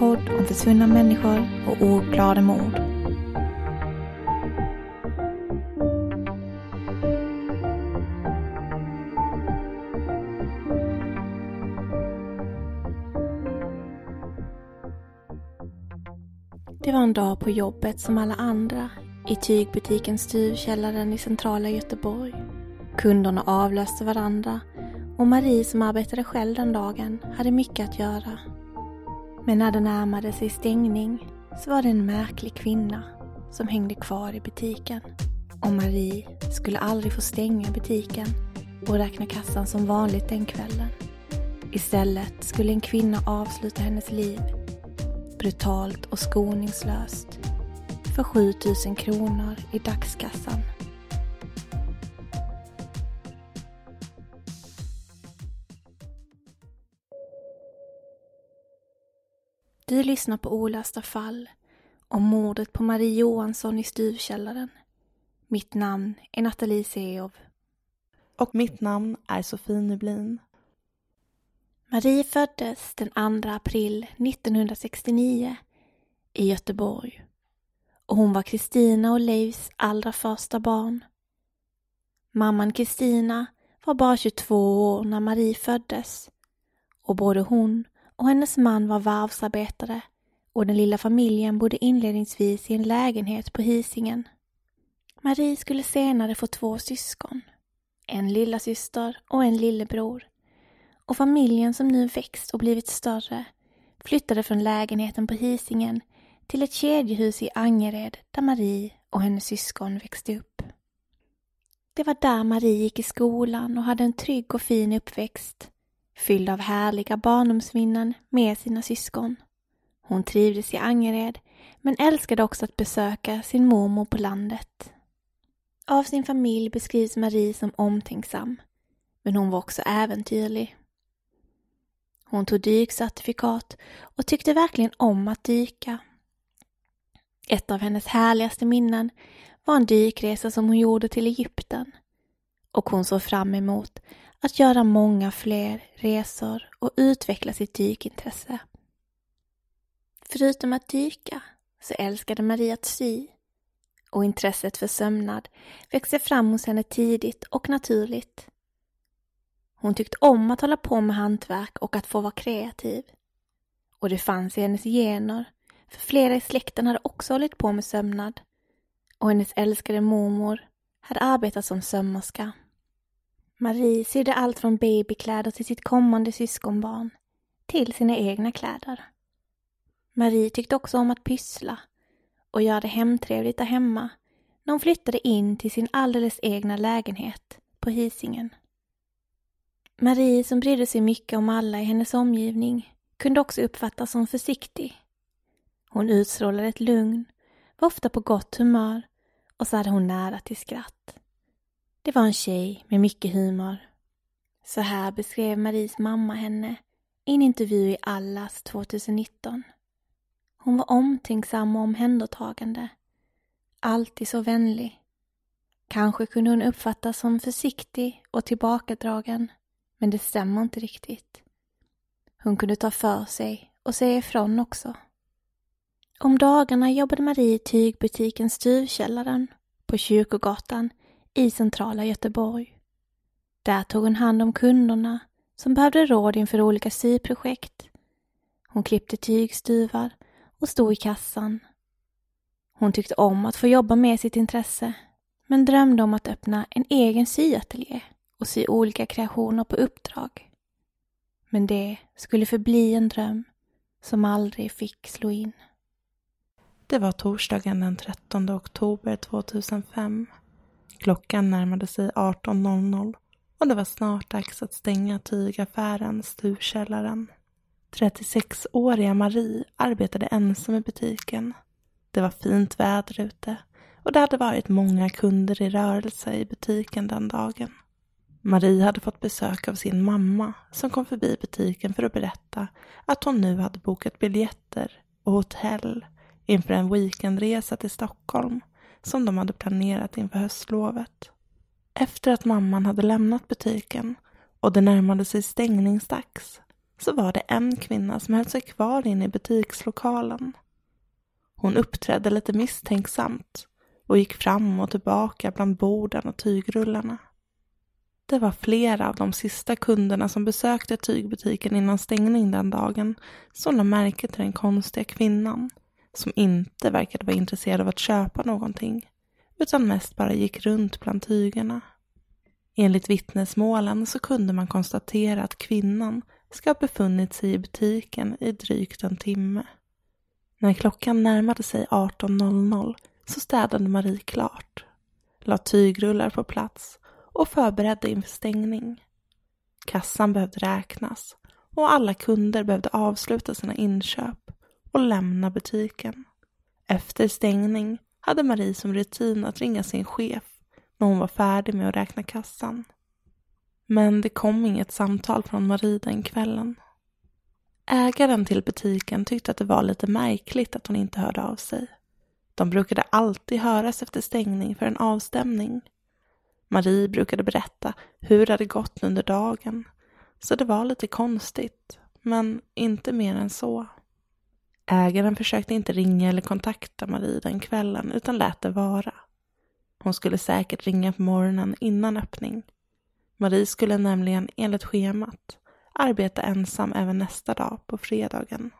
podd om försvunna människor och ouppklarade mord. Det var en dag på jobbet som alla andra i tygbutiken Stuvkällaren i centrala Göteborg. Kunderna avlöste varandra och Marie som arbetade själv den dagen hade mycket att göra. Men när det närmade sig stängning så var det en märklig kvinna som hängde kvar i butiken. Och Marie skulle aldrig få stänga butiken och räkna kassan som vanligt den kvällen. Istället skulle en kvinna avsluta hennes liv brutalt och skoningslöst för 7000 kronor i dagskassan. Du lyssnar på Olösta fall om mordet på Marie Johansson i Stuvkällaren. Mitt namn är Nathalie Seov. Och mitt namn är Sofie Nublin. Marie föddes den 2 april 1969 i Göteborg och hon var Kristina och Leifs allra första barn. Mamman Kristina var bara 22 år när Marie föddes och både hon och hennes man var varvsarbetare och den lilla familjen bodde inledningsvis i en lägenhet på Hisingen. Marie skulle senare få två syskon, en lilla syster och en lillebror och familjen som nu växt och blivit större flyttade från lägenheten på Hisingen till ett kedjehus i Angered där Marie och hennes syskon växte upp. Det var där Marie gick i skolan och hade en trygg och fin uppväxt, fylld av härliga barndomsminnen med sina syskon. Hon trivdes i Angered, men älskade också att besöka sin mormor på landet. Av sin familj beskrivs Marie som omtänksam, men hon var också äventyrlig. Hon tog dykcertifikat och tyckte verkligen om att dyka. Ett av hennes härligaste minnen var en dykresa som hon gjorde till Egypten. Och hon såg fram emot att göra många fler resor och utveckla sitt dykintresse. Förutom att dyka så älskade Maria att sy och intresset för sömnad växte fram hos henne tidigt och naturligt. Hon tyckte om att hålla på med hantverk och att få vara kreativ. Och det fanns i hennes gener, för flera i släkten hade också hållit på med sömnad. Och hennes älskade mormor hade arbetat som sömmerska. Marie sydde allt från babykläder till sitt kommande syskonbarn, till sina egna kläder. Marie tyckte också om att pyssla och göra det hemtrevligt där hemma när hon flyttade in till sin alldeles egna lägenhet på Hisingen. Marie, som brydde sig mycket om alla i hennes omgivning, kunde också uppfattas som försiktig. Hon utstrålade ett lugn, var ofta på gott humör och så hade hon nära till skratt. Det var en tjej med mycket humor. Så här beskrev Maries mamma henne i en intervju i Allas 2019. Hon var omtänksam och omhändertagande. Alltid så vänlig. Kanske kunde hon uppfattas som försiktig och tillbakadragen, men det stämmer inte riktigt. Hon kunde ta för sig och säga ifrån också. Om dagarna jobbade Marie i tygbutiken Stuvkällaren på Kyrkogatan i centrala Göteborg. Där tog hon hand om kunderna som behövde råd inför olika syprojekt. Hon klippte tygstuvar och stod i kassan. Hon tyckte om att få jobba med sitt intresse men drömde om att öppna en egen syateljé och sy olika kreationer på uppdrag. Men det skulle förbli en dröm som aldrig fick slå in. Det var torsdagen den 13 oktober 2005. Klockan närmade sig 18.00 och det var snart dags att stänga tygaffären Sturkällaren. 36-åriga Marie arbetade ensam i butiken. Det var fint väder ute och det hade varit många kunder i rörelse i butiken den dagen. Marie hade fått besök av sin mamma som kom förbi butiken för att berätta att hon nu hade bokat biljetter och hotell inför en weekendresa till Stockholm som de hade planerat inför höstlovet. Efter att mamman hade lämnat butiken och det närmade sig stängningsdags så var det en kvinna som höll sig kvar inne i butikslokalen. Hon uppträdde lite misstänksamt och gick fram och tillbaka bland borden och tygrullarna. Det var flera av de sista kunderna som besökte tygbutiken innan stängning den dagen som lade märke till den konstiga kvinnan som inte verkade vara intresserad av att köpa någonting utan mest bara gick runt bland tygerna. Enligt vittnesmålen så kunde man konstatera att kvinnan ska ha befunnit sig i butiken i drygt en timme. När klockan närmade sig 18.00 så städade Marie klart, la tygrullar på plats och förberedde inför stängning. Kassan behövde räknas och alla kunder behövde avsluta sina inköp och lämna butiken. Efter stängning hade Marie som rutin att ringa sin chef när hon var färdig med att räkna kassan. Men det kom inget samtal från Marie den kvällen. Ägaren till butiken tyckte att det var lite märkligt att hon inte hörde av sig. De brukade alltid höras efter stängning för en avstämning. Marie brukade berätta hur det hade gått under dagen, så det var lite konstigt, men inte mer än så. Ägaren försökte inte ringa eller kontakta Marie den kvällen utan lät det vara. Hon skulle säkert ringa på morgonen innan öppning. Marie skulle nämligen enligt schemat arbeta ensam även nästa dag på fredagen.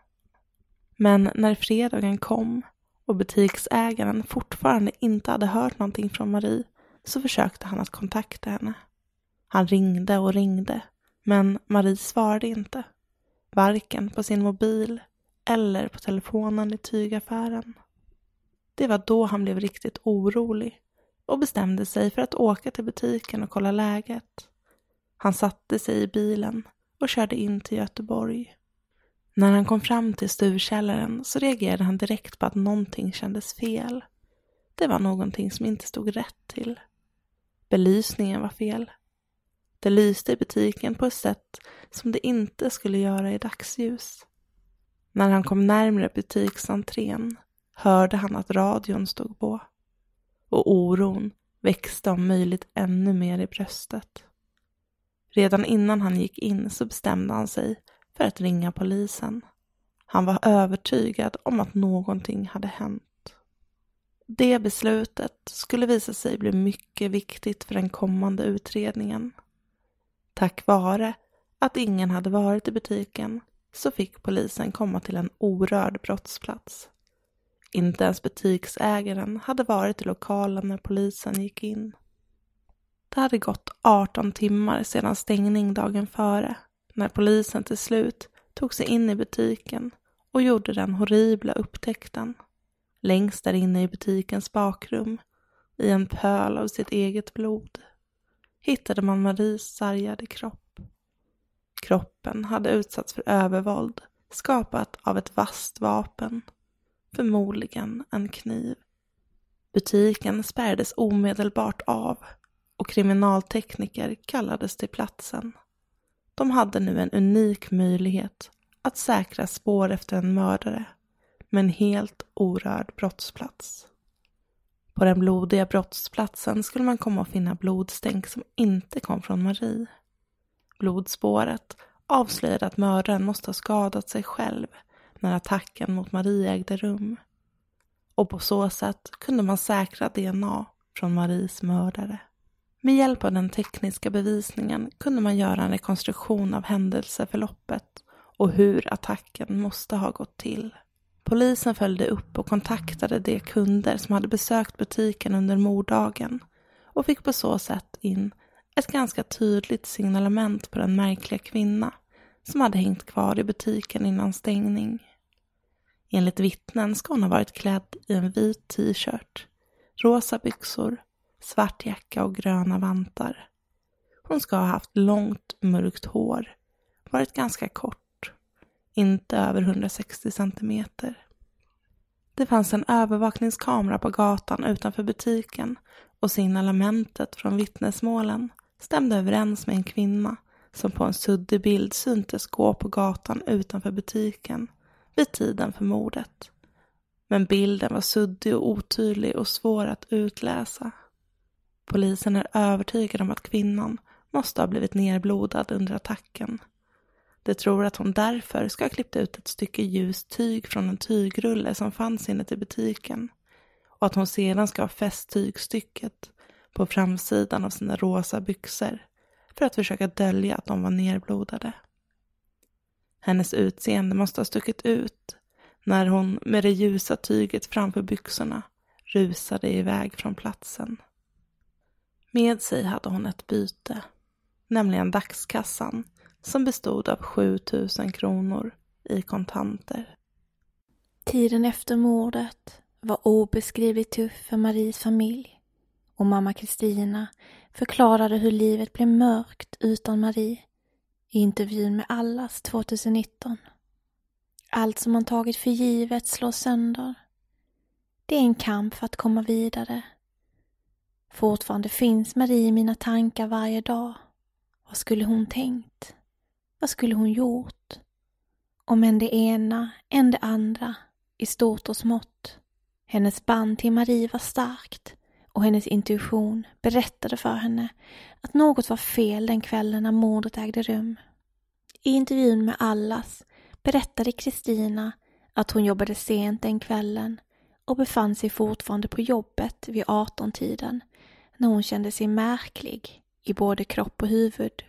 Men när fredagen kom och butiksägaren fortfarande inte hade hört någonting från Marie så försökte han att kontakta henne. Han ringde och ringde, men Marie svarade inte. Varken på sin mobil eller på telefonen i tygaffären. Det var då han blev riktigt orolig och bestämde sig för att åka till butiken och kolla läget. Han satte sig i bilen och körde in till Göteborg. När han kom fram till stuvkällaren så reagerade han direkt på att någonting kändes fel. Det var någonting som inte stod rätt till. Belysningen var fel. Det lyste i butiken på ett sätt som det inte skulle göra i dagsljus. När han kom närmre butiksentrén hörde han att radion stod på och oron växte om möjligt ännu mer i bröstet. Redan innan han gick in så bestämde han sig för att ringa polisen. Han var övertygad om att någonting hade hänt. Det beslutet skulle visa sig bli mycket viktigt för den kommande utredningen. Tack vare att ingen hade varit i butiken så fick polisen komma till en orörd brottsplats. Inte ens butiksägaren hade varit i lokalen när polisen gick in. Det hade gått 18 timmar sedan stängning dagen före när polisen till slut tog sig in i butiken och gjorde den horribla upptäckten. Längst där inne i butikens bakrum, i en pöl av sitt eget blod, hittade man Maries sargade kropp. Kroppen hade utsatts för övervåld skapat av ett vasst vapen, förmodligen en kniv. Butiken spärrades omedelbart av och kriminaltekniker kallades till platsen. De hade nu en unik möjlighet att säkra spår efter en mördare med en helt orörd brottsplats. På den blodiga brottsplatsen skulle man komma att finna blodstänk som inte kom från Marie. Blodspåret avslöjade att mördaren måste ha skadat sig själv när attacken mot Marie ägde rum. Och på så sätt kunde man säkra DNA från Maries mördare. Med hjälp av den tekniska bevisningen kunde man göra en rekonstruktion av händelseförloppet och hur attacken måste ha gått till. Polisen följde upp och kontaktade de kunder som hade besökt butiken under morddagen och fick på så sätt in ett ganska tydligt signalement på den märkliga kvinna som hade hängt kvar i butiken innan stängning. Enligt vittnen ska hon ha varit klädd i en vit t-shirt, rosa byxor, svart jacka och gröna vantar. Hon ska ha haft långt mörkt hår, varit ganska kort, inte över 160 centimeter. Det fanns en övervakningskamera på gatan utanför butiken och signalementet från vittnesmålen stämde överens med en kvinna som på en suddig bild syntes gå på gatan utanför butiken vid tiden för mordet. Men bilden var suddig och otydlig och svår att utläsa. Polisen är övertygad om att kvinnan måste ha blivit nerblodad under attacken. De tror att hon därför ska ha klippt ut ett stycke ljust tyg från en tygrulle som fanns inuti butiken och att hon sedan ska ha fäst tygstycket på framsidan av sina rosa byxor för att försöka dölja att de var nerblodade. Hennes utseende måste ha stuckit ut när hon med det ljusa tyget framför byxorna rusade iväg från platsen. Med sig hade hon ett byte, nämligen dagskassan som bestod av 7000 kronor i kontanter. Tiden efter mordet var obeskrivligt tuff för Maries familj och mamma Kristina förklarade hur livet blev mörkt utan Marie i intervjun med Allas 2019. Allt som man tagit för givet slås sönder. Det är en kamp för att komma vidare. Fortfarande finns Marie i mina tankar varje dag. Vad skulle hon tänkt? Vad skulle hon gjort? Om än det ena, än det andra, i stort och smått. Hennes band till Marie var starkt och hennes intuition berättade för henne att något var fel den kvällen när mordet ägde rum. I intervjun med Allas berättade Kristina att hon jobbade sent den kvällen och befann sig fortfarande på jobbet vid 18-tiden när hon kände sig märklig i både kropp och huvud.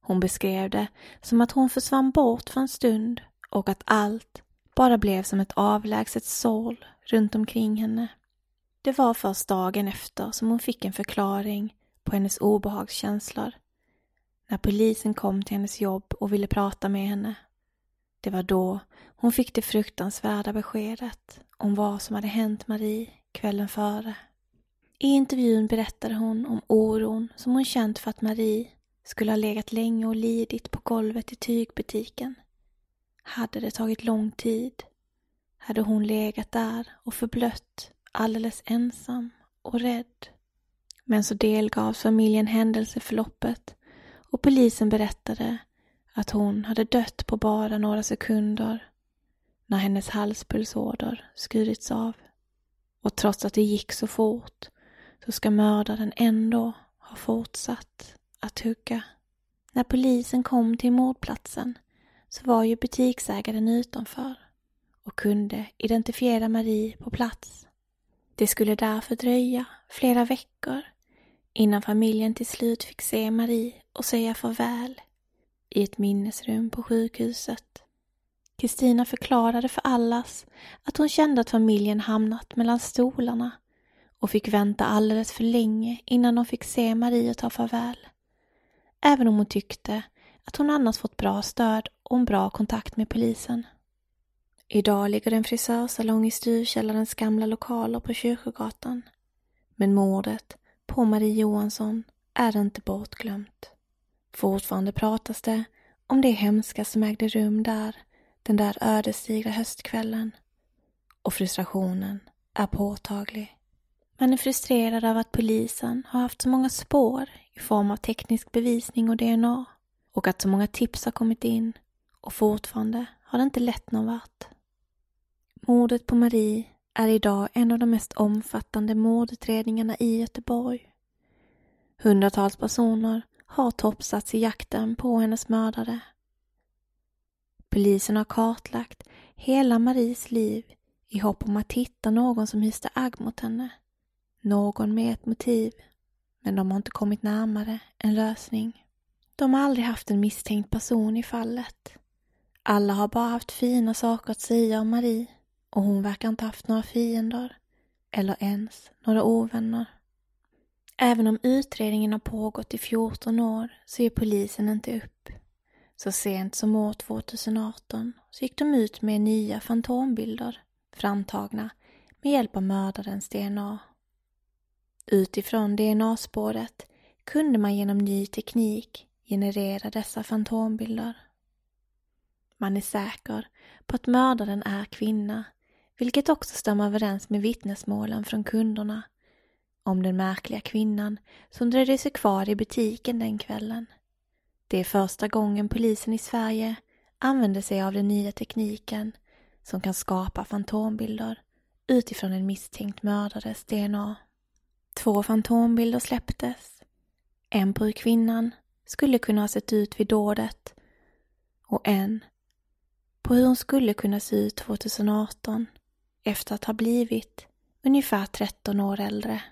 Hon beskrev det som att hon försvann bort för en stund och att allt bara blev som ett avlägset sål runt omkring henne. Det var först dagen efter som hon fick en förklaring på hennes obehagskänslor. När polisen kom till hennes jobb och ville prata med henne. Det var då hon fick det fruktansvärda beskedet om vad som hade hänt Marie kvällen före. I intervjun berättade hon om oron som hon känt för att Marie skulle ha legat länge och lidit på golvet i tygbutiken. Hade det tagit lång tid hade hon legat där och förblött alldeles ensam och rädd. Men så delgavs familjen händelseförloppet och polisen berättade att hon hade dött på bara några sekunder när hennes halspulsåder skurits av. Och trots att det gick så fort så ska mördaren ändå ha fortsatt att hugga. När polisen kom till mordplatsen så var ju butiksägaren utanför och kunde identifiera Marie på plats. Det skulle därför dröja flera veckor innan familjen till slut fick se Marie och säga farväl i ett minnesrum på sjukhuset. Kristina förklarade för allas att hon kände att familjen hamnat mellan stolarna och fick vänta alldeles för länge innan de fick se Marie och ta farväl. Även om hon tyckte att hon annars fått bra stöd och en bra kontakt med polisen. Idag ligger det en frisörsalong i styrkällarens gamla lokaler på Kyrkogatan. Men mordet på Marie Johansson är inte bortglömt. Fortfarande pratas det om det hemska som ägde rum där den där ödesdigra höstkvällen. Och frustrationen är påtaglig. Man är frustrerad av att polisen har haft så många spår i form av teknisk bevisning och DNA och att så många tips har kommit in och fortfarande har det inte lett någon vart. Mordet på Marie är idag en av de mest omfattande mordutredningarna i Göteborg. Hundratals personer har topsats i jakten på hennes mördare. Polisen har kartlagt hela Maries liv i hopp om att hitta någon som hyste agg mot henne. Någon med ett motiv. Men de har inte kommit närmare en lösning. De har aldrig haft en misstänkt person i fallet. Alla har bara haft fina saker att säga om Marie och hon verkar inte haft några fiender eller ens några ovänner. Även om utredningen har pågått i 14 år så ger polisen inte upp. Så sent som år 2018 så gick de ut med nya fantombilder framtagna med hjälp av mördarens DNA. Utifrån DNA-spåret kunde man genom ny teknik generera dessa fantombilder. Man är säker på att mördaren är kvinna, vilket också stämmer överens med vittnesmålen från kunderna om den märkliga kvinnan som dröjde sig kvar i butiken den kvällen. Det är första gången polisen i Sverige använder sig av den nya tekniken som kan skapa fantombilder utifrån en misstänkt mördares DNA. Två fantombilder släpptes. En på hur kvinnan skulle kunna ha sett ut vid dådet och en på hur hon skulle kunna se ut 2018 efter att ha blivit ungefär 13 år äldre.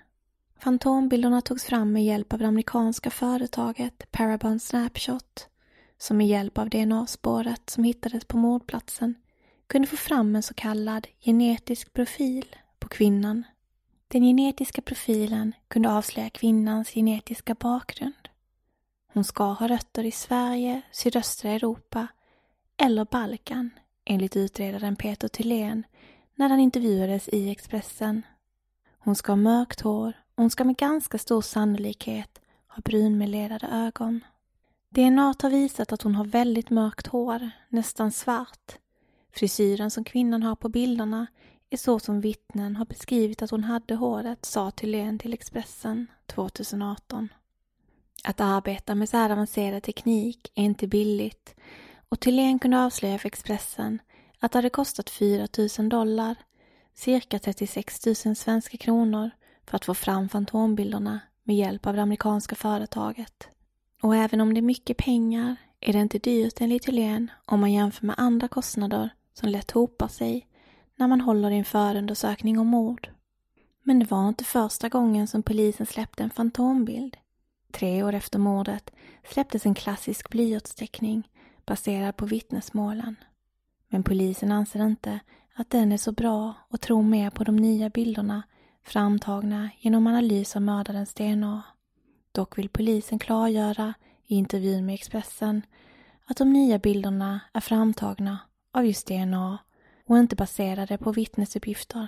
Fantombilderna togs fram med hjälp av det amerikanska företaget Parabon Snapshot som med hjälp av DNA-spåret som hittades på mordplatsen kunde få fram en så kallad genetisk profil på kvinnan. Den genetiska profilen kunde avslöja kvinnans genetiska bakgrund. Hon ska ha rötter i Sverige, sydöstra Europa eller Balkan enligt utredaren Peter Thylén när han intervjuades i Expressen. Hon ska ha mörkt hår och hon ska med ganska stor sannolikhet ha brunmelerade ögon. DNA har visat att hon har väldigt mörkt hår, nästan svart. Frisyren som kvinnan har på bilderna är så som vittnen har beskrivit att hon hade håret, sa Thylén till Expressen 2018. Att arbeta med så här avancerad teknik är inte billigt och Thylén kunde avslöja för Expressen att det hade kostat 4 000 dollar, cirka 36 000 svenska kronor, för att få fram fantombilderna med hjälp av det amerikanska företaget. Och även om det är mycket pengar är det inte dyrt enligt Thylén om man jämför med andra kostnader som lätt hopar sig när man håller i en förundersökning om mord. Men det var inte första gången som polisen släppte en fantombild. Tre år efter mordet släpptes en klassisk blyertsteckning baserad på vittnesmålen. Men polisen anser inte att den är så bra och tror mer på de nya bilderna framtagna genom analys av mördarens DNA. Dock vill polisen klargöra i intervjun med Expressen att de nya bilderna är framtagna av just DNA och inte baserade på vittnesuppgifter.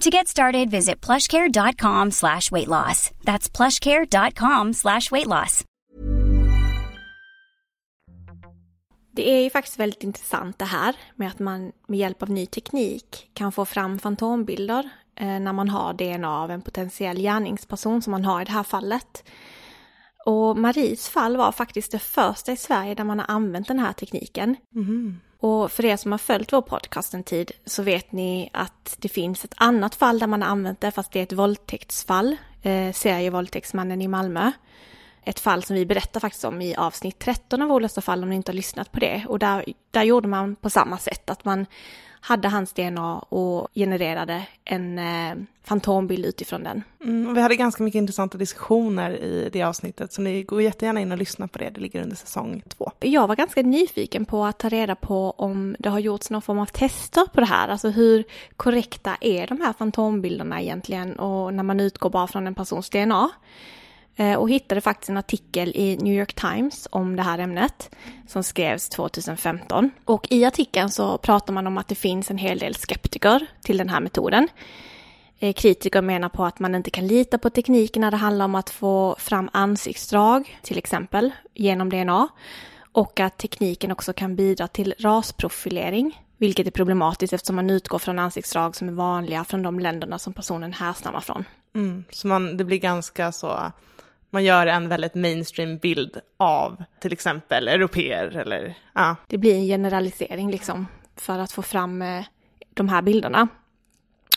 To get started, visit plushcare.com slash weight loss. That's plushcare.com slash weight loss. Det är ju faktiskt väldigt intressant det här med att man med hjälp av ny teknik kan få fram fantombilder eh, när man har DNA av en potentiell gärningsperson som man har i det här fallet. Och Maries fall var faktiskt det första i Sverige där man har använt den här tekniken. Mm. Och för er som har följt vår podcast en tid så vet ni att det finns ett annat fall där man har använt det fast det är ett våldtäktsfall. Eh, serievåldtäktsmannen i Malmö. Ett fall som vi berättar faktiskt om i avsnitt 13 av Olösta fall om ni inte har lyssnat på det. Och där, där gjorde man på samma sätt att man hade hans DNA och genererade en eh, fantombild utifrån den. Mm, vi hade ganska mycket intressanta diskussioner i det avsnittet, så ni går jättegärna in och lyssna på det. Det ligger under säsong två. Jag var ganska nyfiken på att ta reda på om det har gjorts någon form av tester på det här. Alltså hur korrekta är de här fantombilderna egentligen och när man utgår bara från en persons DNA. Eh, och hittade faktiskt en artikel i New York Times om det här ämnet som skrevs 2015. Och i artikeln så pratar man om att det finns en hel del skeptiker till den här metoden. Eh, kritiker menar på att man inte kan lita på tekniken när det handlar om att få fram ansiktsdrag, till exempel, genom DNA. Och att tekniken också kan bidra till rasprofilering, vilket är problematiskt eftersom man utgår från ansiktsdrag som är vanliga från de länderna som personen härstammar från. Mm, så man, det blir ganska så, man gör en väldigt mainstream bild av till exempel europeer eller ja. Det blir en generalisering liksom för att få fram eh, de här bilderna.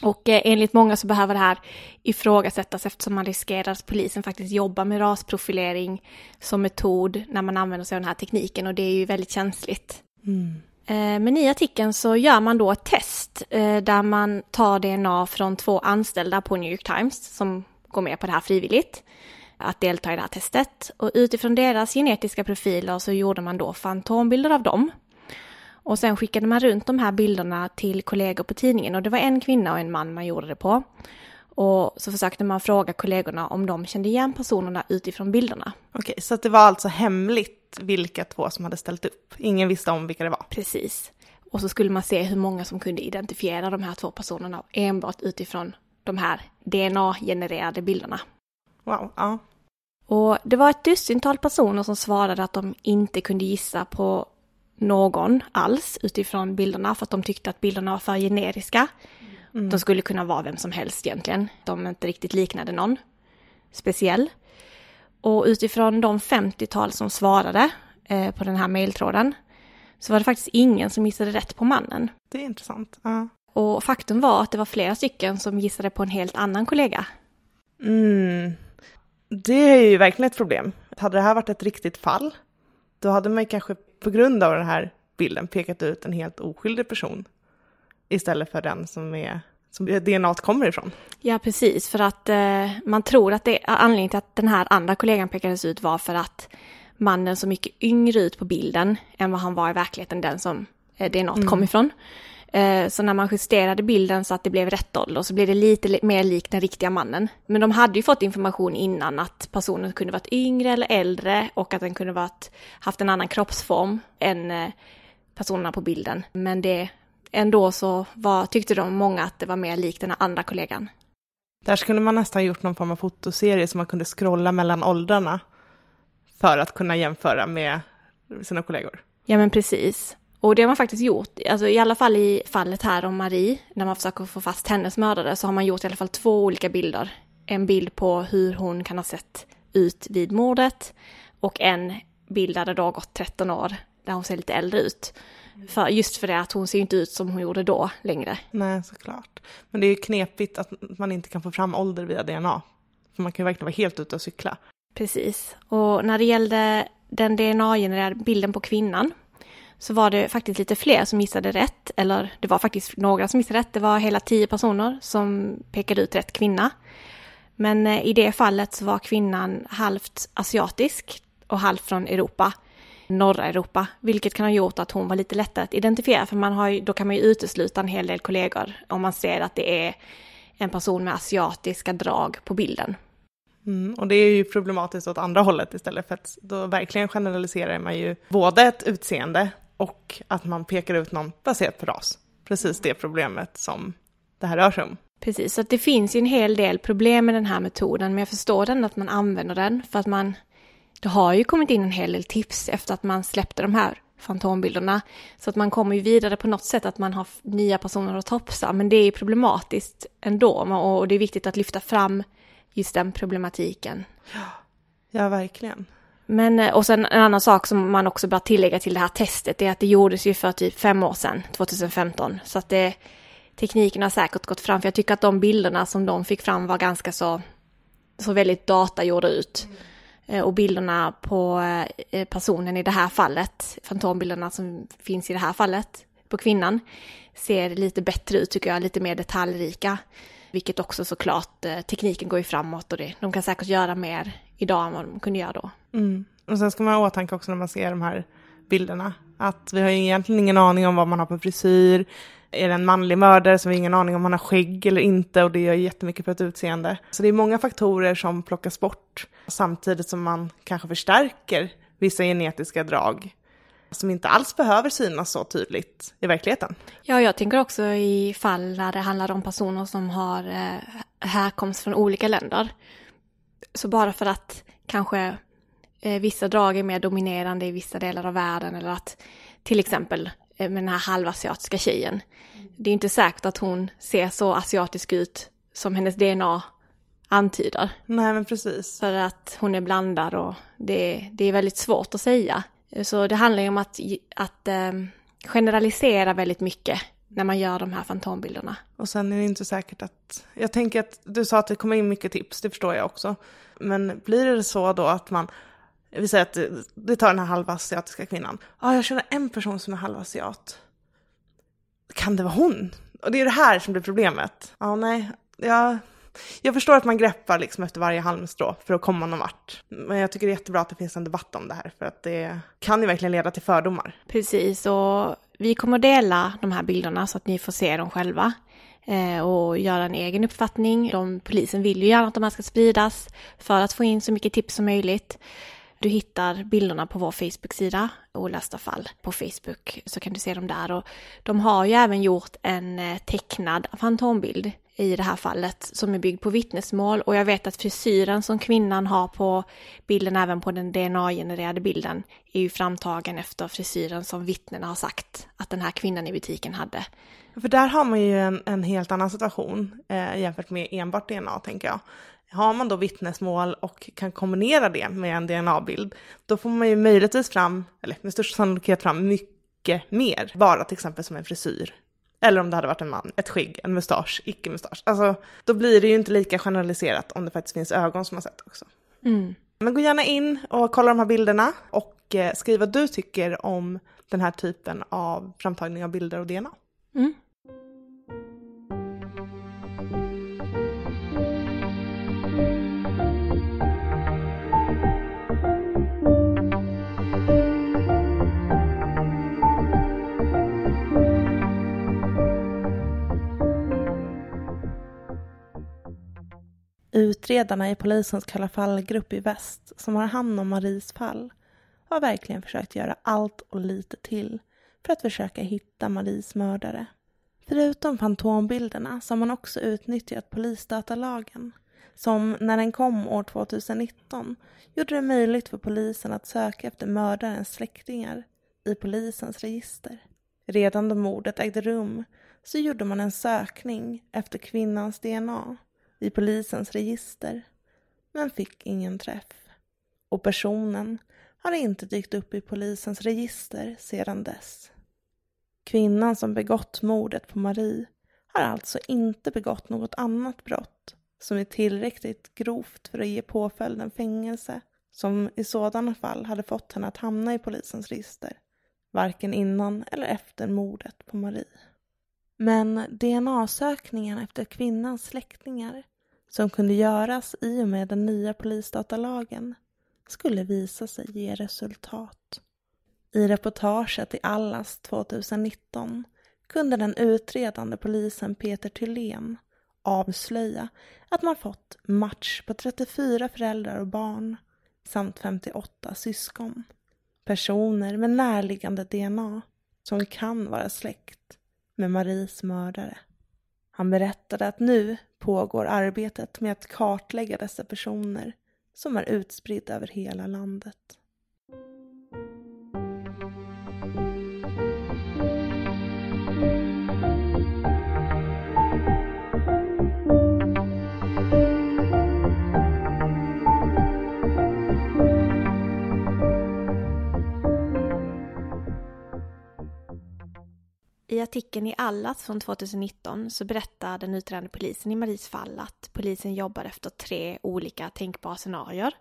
Och eh, enligt många så behöver det här ifrågasättas eftersom man riskerar att polisen faktiskt jobbar med rasprofilering som metod när man använder sig av den här tekniken och det är ju väldigt känsligt. Mm. Eh, men i artikeln så gör man då ett test där man tar DNA från två anställda på New York Times som går med på det här frivilligt att delta i det här testet. Och utifrån deras genetiska profiler så gjorde man då fantombilder av dem. Och sen skickade man runt de här bilderna till kollegor på tidningen och det var en kvinna och en man man gjorde det på. Och så försökte man fråga kollegorna om de kände igen personerna utifrån bilderna. Okej, så det var alltså hemligt vilka två som hade ställt upp? Ingen visste om vilka det var? Precis. Och så skulle man se hur många som kunde identifiera de här två personerna enbart utifrån de här DNA-genererade bilderna. Wow, ja. Och det var ett dussintal personer som svarade att de inte kunde gissa på någon alls utifrån bilderna för att de tyckte att bilderna var för generiska. Mm. De skulle kunna vara vem som helst egentligen. De inte riktigt liknade någon speciell. Och utifrån de 50-tal som svarade eh, på den här mejltråden så var det faktiskt ingen som gissade rätt på mannen. Det är intressant. Ja. Och faktum var att det var flera stycken som gissade på en helt annan kollega. Mm. Det är ju verkligen ett problem. Hade det här varit ett riktigt fall, då hade man kanske på grund av den här bilden pekat ut en helt oskyldig person istället för den som är som DNA kommer ifrån. Ja, precis, för att eh, man tror att det anledningen till att den här andra kollegan pekades ut var för att mannen såg mycket yngre ut på bilden än vad han var i verkligheten, den som eh, DNA mm. kom ifrån. Eh, så när man justerade bilden så att det blev rätt ålder så blev det lite mer likt den riktiga mannen. Men de hade ju fått information innan att personen kunde varit yngre eller äldre och att den kunde varit, haft en annan kroppsform än eh, personerna på bilden. Men det ändå så var, tyckte de många att det var mer likt den andra kollegan. Där skulle man nästan gjort någon form av fotoserie så man kunde scrolla mellan åldrarna för att kunna jämföra med sina kollegor. Ja men precis. Och det har man faktiskt gjort, alltså i alla fall i fallet här om Marie, när man försöker få fast hennes mördare, så har man gjort i alla fall två olika bilder. En bild på hur hon kan ha sett ut vid mordet och en bild där det då har gått 13 år, där hon ser lite äldre ut. För, just för det att hon ser inte ut som hon gjorde då längre. Nej, såklart. Men det är ju knepigt att man inte kan få fram ålder via DNA. För man kan ju verkligen vara helt ute och cykla. Precis. Och när det gällde den DNA-genererade bilden på kvinnan så var det faktiskt lite fler som gissade rätt, eller det var faktiskt några som gissade rätt, det var hela tio personer som pekade ut rätt kvinna. Men eh, i det fallet så var kvinnan halvt asiatisk och halvt från Europa, norra Europa, vilket kan ha gjort att hon var lite lättare att identifiera, för man har ju, då kan man ju utesluta en hel del kollegor om man ser att det är en person med asiatiska drag på bilden. Mm, och det är ju problematiskt åt andra hållet istället för att då verkligen generaliserar man ju både ett utseende och att man pekar ut någon baserat på ras. Precis det problemet som det här rör sig om. Precis, så att det finns ju en hel del problem med den här metoden, men jag förstår den att man använder den för att man, det har ju kommit in en hel del tips efter att man släppte de här fantombilderna. Så att man kommer ju vidare på något sätt att man har nya personer att topsa, men det är problematiskt ändå och det är viktigt att lyfta fram just den problematiken. Ja, verkligen. Men, eh, och sen en annan sak som man också bör tillägga till det här testet är att det gjordes ju för typ fem år sedan, 2015. Så att det, tekniken har säkert gått fram, för jag tycker att de bilderna som de fick fram var ganska så, så väldigt datagjorda ut. Mm. Och bilderna på eh, personen i det här fallet, fantombilderna som finns i det här fallet på kvinnan, ser lite bättre ut tycker jag, lite mer detaljrika. Vilket också såklart, eh, tekniken går ju framåt och det, de kan säkert göra mer idag än vad de kunde göra då. Mm. Och sen ska man ha åtanke också när man ser de här bilderna, att vi har ju egentligen ingen aning om vad man har på frisyr. Är det en manlig mördare så har vi ingen aning om han har skägg eller inte och det gör jättemycket för ett utseende. Så det är många faktorer som plockas bort samtidigt som man kanske förstärker vissa genetiska drag som inte alls behöver synas så tydligt i verkligheten. Ja, jag tänker också i fall där det handlar om personer som har eh, härkomst från olika länder. Så bara för att kanske eh, vissa drag är mer dominerande i vissa delar av världen eller att till exempel eh, med den här halvasiatiska tjejen. Det är inte säkert att hon ser så asiatisk ut som hennes DNA antyder. Nej, men precis. För att hon är blandad och det, det är väldigt svårt att säga. Så det handlar ju om att, att um, generalisera väldigt mycket när man gör de här fantombilderna. Och sen är det inte säkert att, jag tänker att du sa att det kommer in mycket tips, det förstår jag också. Men blir det så då att man, vi säger att det tar den här halvasiatiska kvinnan. Ja, ah, jag känner en person som är halvasiat. Kan det vara hon? Och det är det här som blir problemet. Ja, ah, nej, ja, jag förstår att man greppar liksom efter varje halmstrå för att komma någon vart. Men jag tycker det är jättebra att det finns en debatt om det här för att det kan ju verkligen leda till fördomar. Precis, och vi kommer dela de här bilderna så att ni får se dem själva eh, och göra en egen uppfattning. De, polisen vill ju gärna att de här ska spridas för att få in så mycket tips som möjligt. Du hittar bilderna på vår Facebook-sida, Olösta fall, på Facebook, så kan du se dem där. Och de har ju även gjort en eh, tecknad fantombild i det här fallet som är byggd på vittnesmål och jag vet att frisyren som kvinnan har på bilden, även på den DNA-genererade bilden, är ju framtagen efter frisyren som vittnena har sagt att den här kvinnan i butiken hade. För där har man ju en, en helt annan situation eh, jämfört med enbart DNA tänker jag. Har man då vittnesmål och kan kombinera det med en DNA-bild, då får man ju möjligtvis fram, eller med största sannolikhet fram mycket mer, bara till exempel som en frisyr eller om det hade varit en man, ett skägg, en mustasch, icke-mustasch. Alltså, då blir det ju inte lika generaliserat om det faktiskt finns ögon som har sett också. Mm. Men gå gärna in och kolla de här bilderna och eh, skriv vad du tycker om den här typen av framtagning av bilder och DNA. Mm. Utredarna i polisens Kalla fallgrupp i väst som har hand om Maries fall har verkligen försökt göra allt och lite till för att försöka hitta Maries mördare. Förutom fantombilderna så har man också utnyttjat polisdatalagen som när den kom år 2019 gjorde det möjligt för polisen att söka efter mördarens släktingar i polisens register. Redan då mordet ägde rum så gjorde man en sökning efter kvinnans DNA i polisens register men fick ingen träff. Och personen har inte dykt upp i polisens register sedan dess. Kvinnan som begått mordet på Marie har alltså inte begått något annat brott som är tillräckligt grovt för att ge påföljden fängelse som i sådana fall hade fått henne att hamna i polisens register, varken innan eller efter mordet på Marie. Men DNA-sökningen efter kvinnans släktingar som kunde göras i och med den nya polisdatalagen skulle visa sig ge resultat. I reportaget i Allas 2019 kunde den utredande polisen Peter Thylén avslöja att man fått match på 34 föräldrar och barn samt 58 syskon. Personer med närliggande DNA som kan vara släkt med Maries mördare. Han berättade att nu pågår arbetet med att kartlägga dessa personer som är utspridda över hela landet. I artikeln i Allas från 2019 så berättar den utredande polisen i Maries fall att polisen jobbar efter tre olika tänkbara scenarier.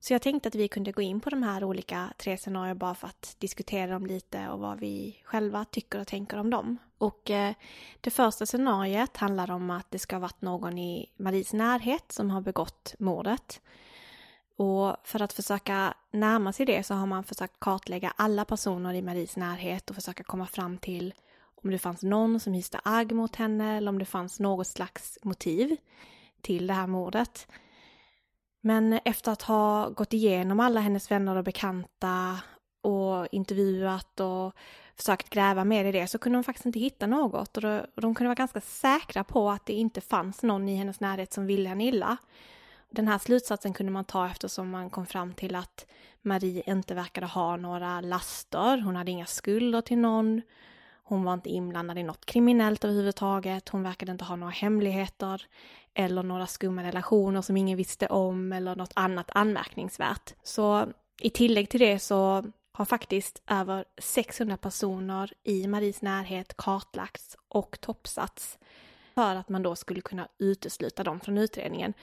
Så jag tänkte att vi kunde gå in på de här olika tre scenarierna bara för att diskutera dem lite och vad vi själva tycker och tänker om dem. Och eh, det första scenariet handlar om att det ska ha varit någon i Maries närhet som har begått mordet. Och för att försöka närma sig det så har man försökt kartlägga alla personer i Maries närhet och försöka komma fram till om det fanns någon som hyste agg mot henne eller om det fanns något slags motiv till det här mordet. Men efter att ha gått igenom alla hennes vänner och bekanta och intervjuat och försökt gräva mer i det så kunde de faktiskt inte hitta något och de kunde vara ganska säkra på att det inte fanns någon i hennes närhet som ville henne illa. Den här slutsatsen kunde man ta eftersom man kom fram till att Marie inte verkade ha några laster, hon hade inga skulder till någon, hon var inte inblandad i något kriminellt överhuvudtaget, hon verkade inte ha några hemligheter eller några skumma relationer som ingen visste om eller något annat anmärkningsvärt. Så i tillägg till det så har faktiskt över 600 personer i Maries närhet kartlagts och toppsats för att man då skulle kunna utesluta dem från utredningen.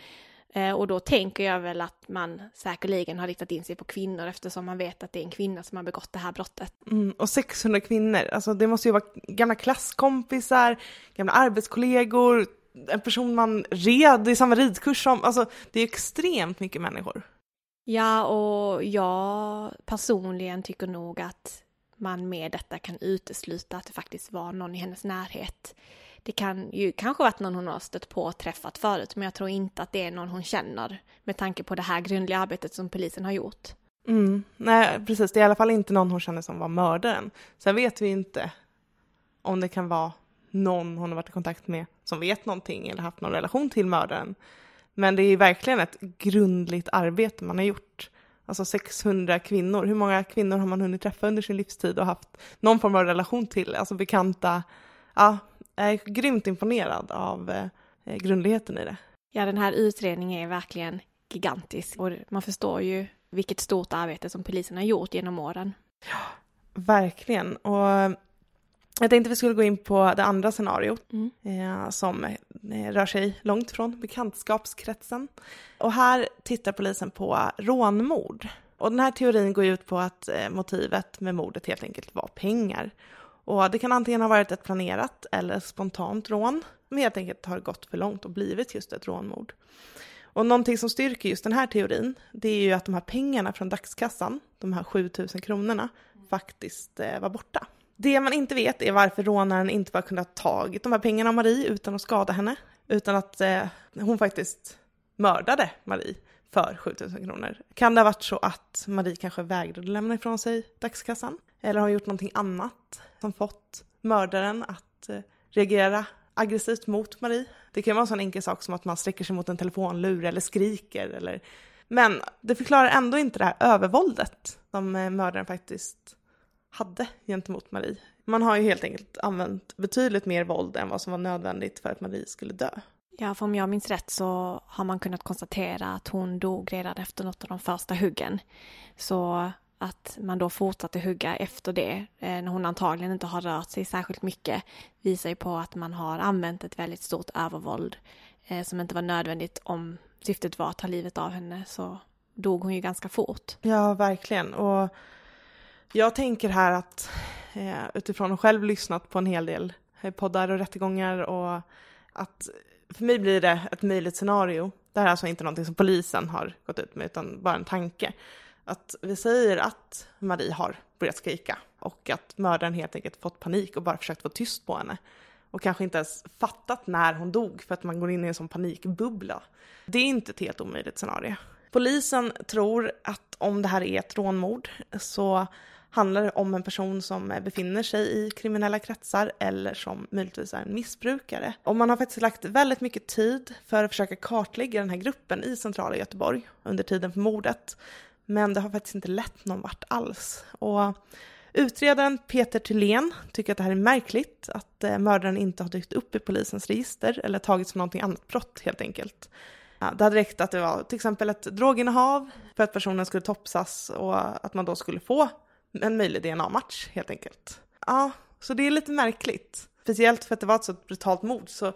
Eh, och då tänker jag väl att man säkerligen har riktat in sig på kvinnor eftersom man vet att det är en kvinna som har begått det här brottet. Mm, och 600 kvinnor, alltså det måste ju vara gamla klasskompisar, gamla arbetskollegor, en person man red i samma ridkurs som, alltså det är extremt mycket människor. Ja, och jag personligen tycker nog att man med detta kan utesluta att det faktiskt var någon i hennes närhet det kan ju kanske varit någon hon har stött på och träffat förut, men jag tror inte att det är någon hon känner med tanke på det här grundliga arbetet som polisen har gjort. Mm, nej, precis. Det är i alla fall inte någon hon känner som var mördaren. Sen vet vi inte om det kan vara någon hon har varit i kontakt med som vet någonting eller haft någon relation till mördaren. Men det är verkligen ett grundligt arbete man har gjort. Alltså 600 kvinnor. Hur många kvinnor har man hunnit träffa under sin livstid och haft någon form av relation till? Alltså bekanta. Ja, jag är grymt imponerad av eh, grundligheten i det. Ja, den här utredningen är verkligen gigantisk och man förstår ju vilket stort arbete som polisen har gjort genom åren. Ja, verkligen. Och eh, jag tänkte vi skulle gå in på det andra scenariot mm. eh, som rör sig långt från bekantskapskretsen. Och här tittar polisen på rånmord. Och den här teorin går ut på att motivet med mordet helt enkelt var pengar. Och det kan antingen ha varit ett planerat eller spontant rån, Men helt enkelt har gått för långt och blivit just ett rånmord. Och någonting som styrker just den här teorin, det är ju att de här pengarna från dagskassan, de här 7000 kronorna, faktiskt eh, var borta. Det man inte vet är varför rånaren inte bara kunde ha tagit de här pengarna av Marie utan att skada henne, utan att eh, hon faktiskt mördade Marie för 7000 kronor. Kan det ha varit så att Marie kanske vägrade lämna ifrån sig dagskassan? Eller har gjort någonting annat som fått mördaren att eh, reagera aggressivt mot Marie. Det kan vara en sån enkel sak som att man sträcker sig mot en telefonlur eller skriker eller... Men det förklarar ändå inte det här övervåldet som eh, mördaren faktiskt hade gentemot Marie. Man har ju helt enkelt använt betydligt mer våld än vad som var nödvändigt för att Marie skulle dö. Ja, för om jag minns rätt så har man kunnat konstatera att hon dog redan efter något av de första huggen. Så att man då fortsatte hugga efter det, eh, när hon antagligen inte har rört sig särskilt mycket, visar ju på att man har använt ett väldigt stort övervåld eh, som inte var nödvändigt om syftet var att ta livet av henne, så dog hon ju ganska fort. Ja, verkligen. Och jag tänker här att eh, utifrån att själv lyssnat på en hel del poddar och rättegångar och att för mig blir det ett möjligt scenario. Det här är alltså inte någonting som polisen har gått ut med utan bara en tanke att vi säger att Marie har börjat skrika och att mördaren helt enkelt fått panik och bara försökt få tyst på henne. och kanske inte ens fattat när hon dog för att man går in i en sån panikbubbla. Det är inte ett helt omöjligt scenario. Polisen tror att om det här är ett rånmord så handlar det om en person som befinner sig i kriminella kretsar eller som möjligtvis är en missbrukare. Och man har faktiskt lagt väldigt mycket tid för att försöka kartlägga den här gruppen i centrala Göteborg under tiden för mordet. Men det har faktiskt inte lett någon vart alls. Och utredaren Peter Thylén tycker att det här är märkligt, att eh, mördaren inte har dykt upp i polisens register eller tagits för någonting annat brott helt enkelt. Det hade räckt att det var till exempel ett droginnehav för att personen skulle topsas och att man då skulle få en möjlig DNA-match helt enkelt. Ja, så det är lite märkligt. Speciellt för att det var ett så brutalt mord så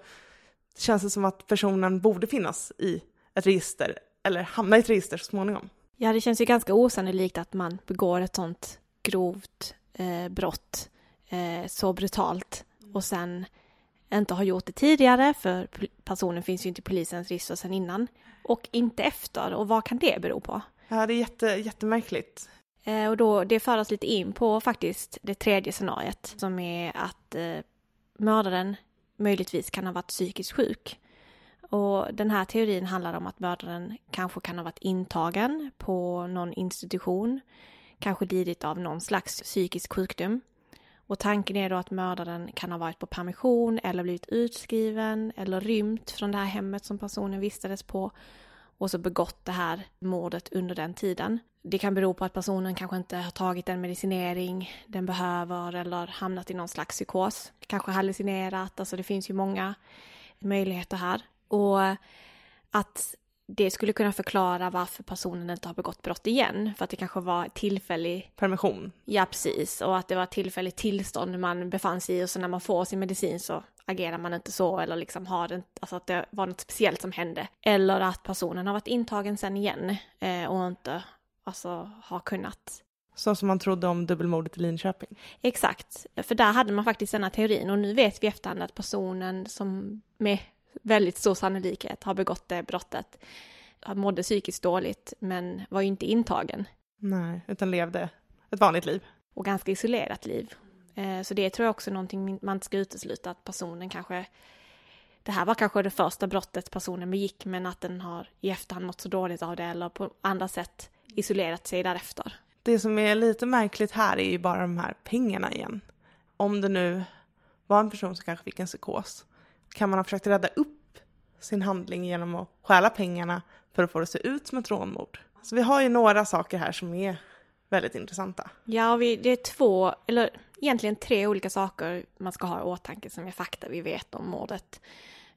känns det som att personen borde finnas i ett register eller hamna i ett register så småningom. Ja, det känns ju ganska osannolikt att man begår ett sånt grovt eh, brott eh, så brutalt och sen inte har gjort det tidigare för personen finns ju inte i polisens register sedan innan och inte efter och vad kan det bero på? Ja, det är jätte, jättemärkligt. Eh, och då, det för oss lite in på faktiskt det tredje scenariet som är att eh, mördaren möjligtvis kan ha varit psykiskt sjuk. Och den här teorin handlar om att mördaren kanske kan ha varit intagen på någon institution, kanske lidit av någon slags psykisk sjukdom. Och tanken är då att mördaren kan ha varit på permission eller blivit utskriven eller rymt från det här hemmet som personen vistades på och så begått det här mordet under den tiden. Det kan bero på att personen kanske inte har tagit den medicinering den behöver eller hamnat i någon slags psykos. Kanske hallucinerat, alltså det finns ju många möjligheter här. Och att det skulle kunna förklara varför personen inte har begått brott igen. För att det kanske var tillfällig... Permission. Ja, precis. Och att det var tillfälligt tillstånd man befann sig i och så när man får sin medicin så agerar man inte så eller liksom har det, alltså att det var något speciellt som hände. Eller att personen har varit intagen sen igen eh, och inte alltså har kunnat så som man trodde om dubbelmordet i Linköping. Exakt, för där hade man faktiskt denna teorin och nu vet vi efterhand att personen som med väldigt stor sannolikhet har begått det brottet mådde psykiskt dåligt men var ju inte intagen. Nej, utan levde ett vanligt liv. Och ganska isolerat liv. Eh, så det tror jag också är någonting man inte ska utesluta, att personen kanske det här var kanske det första brottet personen begick men att den har i efterhand mått så dåligt av det eller på andra sätt isolerat sig därefter. Det som är lite märkligt här är ju bara de här pengarna igen. Om det nu var en person som kanske fick en psykos, kan man ha försökt rädda upp sin handling genom att stjäla pengarna för att få det att se ut som ett rånmord? Så vi har ju några saker här som är väldigt intressanta. Ja, vi, det är två, eller egentligen tre olika saker man ska ha i åtanke som är fakta vi vet om mordet.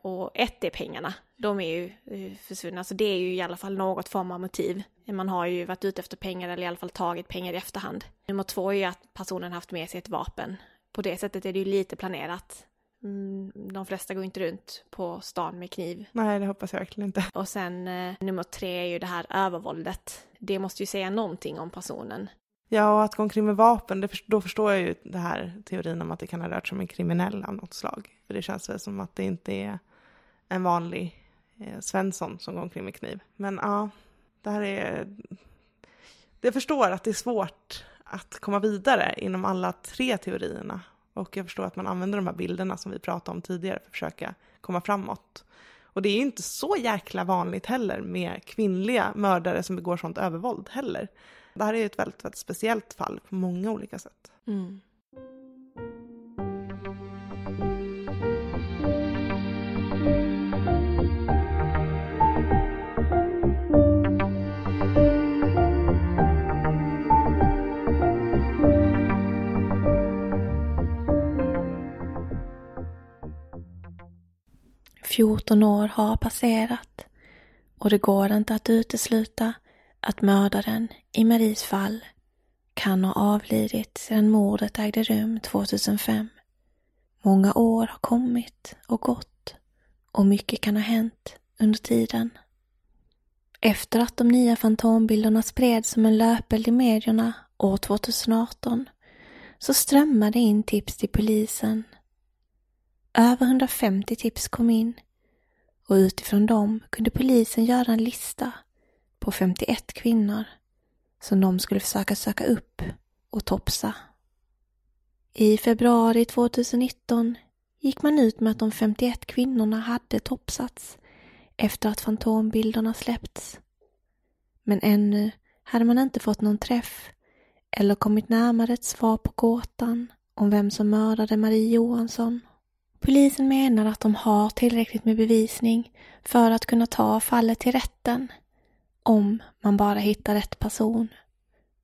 Och ett är pengarna. De är ju eh, försvunna, så det är ju i alla fall något form av motiv. Man har ju varit ute efter pengar eller i alla fall tagit pengar i efterhand. Nummer två är ju att personen haft med sig ett vapen. På det sättet är det ju lite planerat. Mm, de flesta går inte runt på stan med kniv. Nej, det hoppas jag verkligen inte. Och sen eh, nummer tre är ju det här övervåldet. Det måste ju säga någonting om personen. Ja, och att gå omkring med vapen, det, då förstår jag ju det här teorin om att det kan ha rört sig om en kriminell av något slag. För det känns väl som att det inte är en vanlig eh, Svensson som går omkring med kniv. Men ja, det här är... Jag förstår att det är svårt att komma vidare inom alla tre teorierna. Och jag förstår att man använder de här bilderna som vi pratade om tidigare för att försöka komma framåt. Och det är ju inte så jäkla vanligt heller med kvinnliga mördare som begår sånt övervåld heller. Det här är ju ett väldigt, väldigt speciellt fall på många olika sätt. Mm. 14 år har passerat och det går inte att utesluta att mördaren i Maries fall kan ha avlidit sedan mordet ägde rum 2005. Många år har kommit och gått och mycket kan ha hänt under tiden. Efter att de nya fantombilderna spreds som en löpeld i medierna år 2018 så strömmade in tips till polisen. Över 150 tips kom in och utifrån dem kunde polisen göra en lista på 51 kvinnor som de skulle försöka söka upp och topsa. I februari 2019 gick man ut med att de 51 kvinnorna hade topsats efter att fantombilderna släppts. Men ännu hade man inte fått någon träff eller kommit närmare ett svar på gåtan om vem som mördade Marie Johansson. Polisen menar att de har tillräckligt med bevisning för att kunna ta fallet till rätten om man bara hittar rätt person.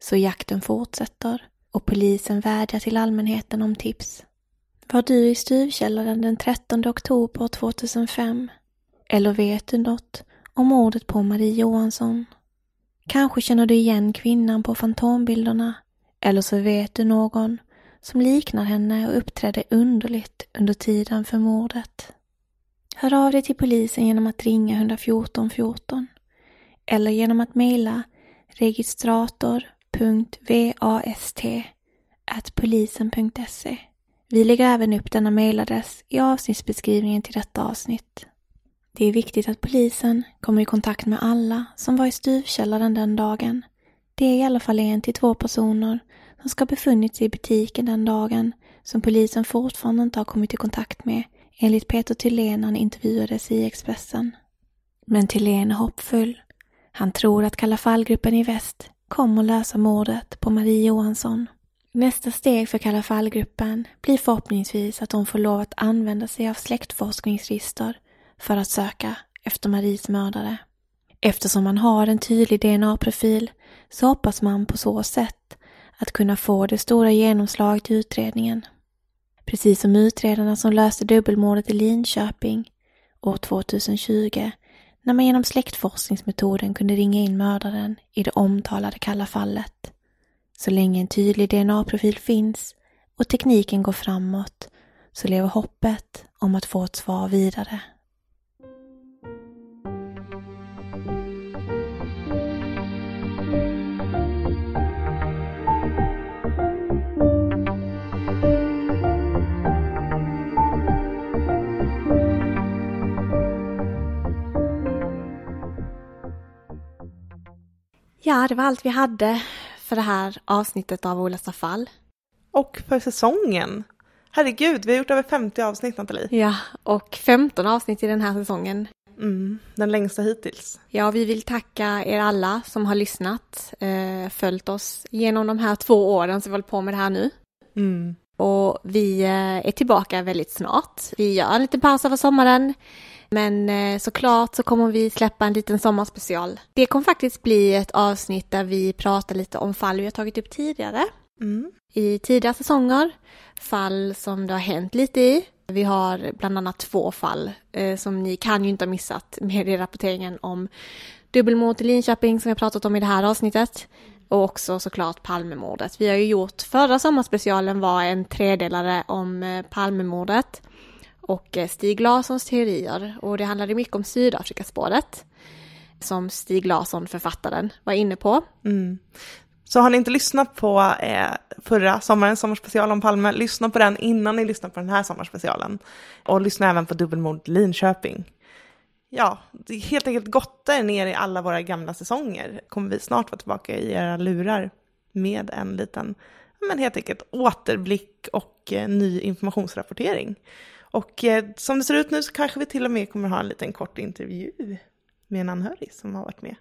Så jakten fortsätter och polisen vädjar till allmänheten om tips. Var du i stuvkällaren den 13 oktober 2005? Eller vet du något om mordet på Marie Johansson? Kanske känner du igen kvinnan på fantombilderna? Eller så vet du någon som liknar henne och uppträdde underligt under tiden för mordet. Hör av dig till polisen genom att ringa 114 14 eller genom att mejla registrator.vast@polisen.se. Vi lägger även upp denna mejladress i avsnittsbeskrivningen till detta avsnitt. Det är viktigt att polisen kommer i kontakt med alla som var i stuvkällaren den dagen. Det är i alla fall en till två personer som ska ha befunnit sig i butiken den dagen som polisen fortfarande inte har kommit i kontakt med enligt Peter Thylén när han intervjuades i Expressen. Men Thylén är hoppfull. Han tror att Kalla fallgruppen i väst kommer lösa mordet på Marie Johansson. Nästa steg för Kalla fallgruppen blir förhoppningsvis att de får lov att använda sig av släktforskningsregister för att söka efter Maries mördare. Eftersom man har en tydlig DNA-profil så hoppas man på så sätt att kunna få det stora genomslaget i utredningen. Precis som utredarna som löste dubbelmordet i Linköping år 2020 när man genom släktforskningsmetoden kunde ringa in mördaren i det omtalade kalla fallet. Så länge en tydlig DNA-profil finns och tekniken går framåt så lever hoppet om att få ett svar vidare. Ja, det var allt vi hade för det här avsnittet av Olösta fall. Och för säsongen. Herregud, vi har gjort över 50 avsnitt Nathalie. Ja, och 15 avsnitt i den här säsongen. Mm, den längsta hittills. Ja, vi vill tacka er alla som har lyssnat, eh, följt oss genom de här två åren som vi håller på med det här nu. Mm. Och vi eh, är tillbaka väldigt snart. Vi gör en liten paus över sommaren. Men eh, såklart så kommer vi släppa en liten sommarspecial. Det kommer faktiskt bli ett avsnitt där vi pratar lite om fall vi har tagit upp tidigare. Mm. I tidigare säsonger. Fall som det har hänt lite i. Vi har bland annat två fall eh, som ni kan ju inte ha missat med i rapporteringen om dubbelmord i Linköping som jag pratat om i det här avsnittet. Och också såklart Palmemordet. Vi har ju gjort, förra sommarspecialen var en tredelare om eh, Palmemordet och eh, Stig Larssons teorier och det handlade mycket om Sydafrikaspåret som Stig Larsson, författaren, var inne på. Mm. Så har ni inte lyssnat på eh, förra sommarens sommarspecial om Palme, lyssna på den innan ni lyssnar på den här sommarspecialen. Och lyssna även på dubbelmord Linköping. Ja, det är helt enkelt gotta er ner i alla våra gamla säsonger. Kommer vi snart vara tillbaka i era lurar med en liten, men helt enkelt återblick och eh, ny informationsrapportering. Och eh, som det ser ut nu så kanske vi till och med kommer ha en liten kort intervju med en anhörig som har varit med.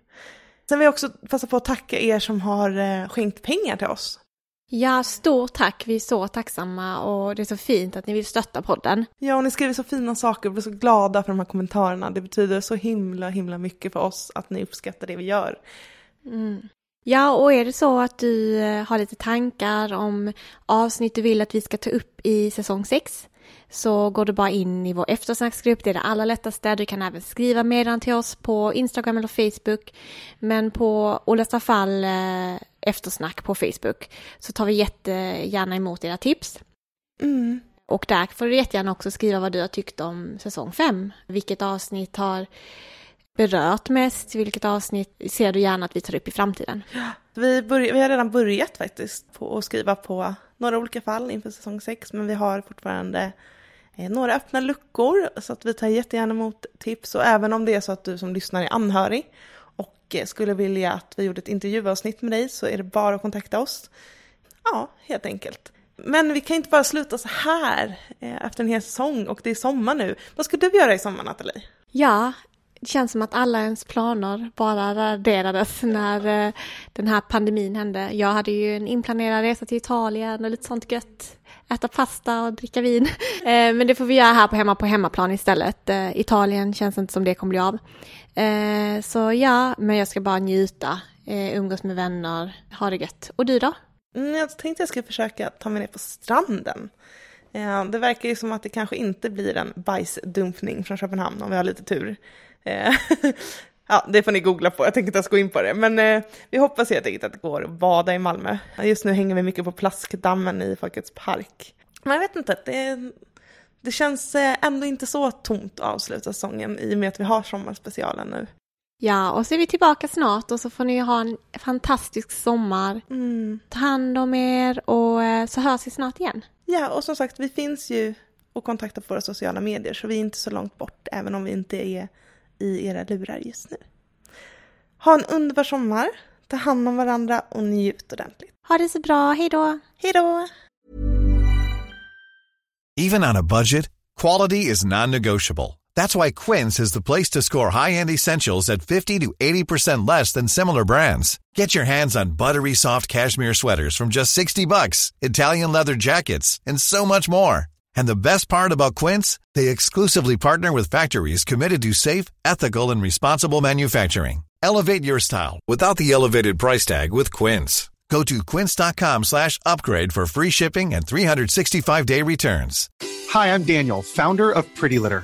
Sen vill jag också passa på att tacka er som har eh, skänkt pengar till oss. Ja, stort tack. Vi är så tacksamma och det är så fint att ni vill stötta podden. Ja, och ni skriver så fina saker och blir så glada för de här kommentarerna. Det betyder så himla, himla mycket för oss att ni uppskattar det vi gör. Mm. Ja, och är det så att du eh, har lite tankar om avsnitt du vill att vi ska ta upp i säsong 6 så går du bara in i vår eftersnacksgrupp. Det är det allra lättaste. Du kan även skriva meddelanden till oss på Instagram eller Facebook. Men på Olösta fall eh, eftersnack på Facebook så tar vi jättegärna emot era tips. Mm. Och där får du jättegärna också skriva vad du har tyckt om säsong 5. Vilket avsnitt har berört mest? Vilket avsnitt ser du gärna att vi tar upp i framtiden? Vi, börj- vi har redan börjat faktiskt på att skriva på några olika fall inför säsong 6 men vi har fortfarande Eh, några öppna luckor så att vi tar jättegärna emot tips och även om det är så att du som lyssnar är anhörig och eh, skulle vilja att vi gjorde ett intervjuavsnitt med dig så är det bara att kontakta oss. Ja, helt enkelt. Men vi kan inte bara sluta så här eh, efter en hel säsong och det är sommar nu. Vad ska du göra i sommar Nathalie? Ja, det känns som att alla ens planer bara raderades när den här pandemin hände. Jag hade ju en inplanerad resa till Italien och lite sånt gött. Äta pasta och dricka vin. Eh, men det får vi göra här på hemma på hemmaplan istället. Eh, Italien känns inte som det kommer bli av. Eh, så ja, men jag ska bara njuta, umgås med vänner, ha det gött. Och du då? Mm, jag tänkte jag skulle försöka ta mig ner på stranden. Det verkar ju som att det kanske inte blir en bajsdumpning från Köpenhamn om vi har lite tur. Eh, ja, det får ni googla på, jag tänker inte ens gå in på det. Men eh, vi hoppas helt enkelt att det går att bada i Malmö. Just nu hänger vi mycket på Plaskdammen i Folkets park. Men jag vet inte, det, det känns eh, ändå inte så tomt att avsluta säsongen i och med att vi har sommarspecialen nu. Ja, och så är vi tillbaka snart och så får ni ha en fantastisk sommar. Mm. Ta hand om er och så hörs vi snart igen. Ja, och som sagt, vi finns ju och kontakta på våra sociala medier så vi är inte så långt bort även om vi inte är i era lurar just nu. Ha en underbar sommar, ta hand om varandra och njut ordentligt. Ha det så bra, hej då! Hej då! Even on a budget, quality is non-negotiable. That's why Quince is the place to score high-end essentials at 50 to 80% less than similar brands. Get your hands on buttery soft cashmere sweaters from just 60 bucks, Italian leather jackets, and so much more. And the best part about Quince, they exclusively partner with factories committed to safe, ethical and responsible manufacturing. Elevate your style without the elevated price tag with Quince. Go to quince.com/upgrade for free shipping and 365-day returns. Hi, I'm Daniel, founder of Pretty Litter.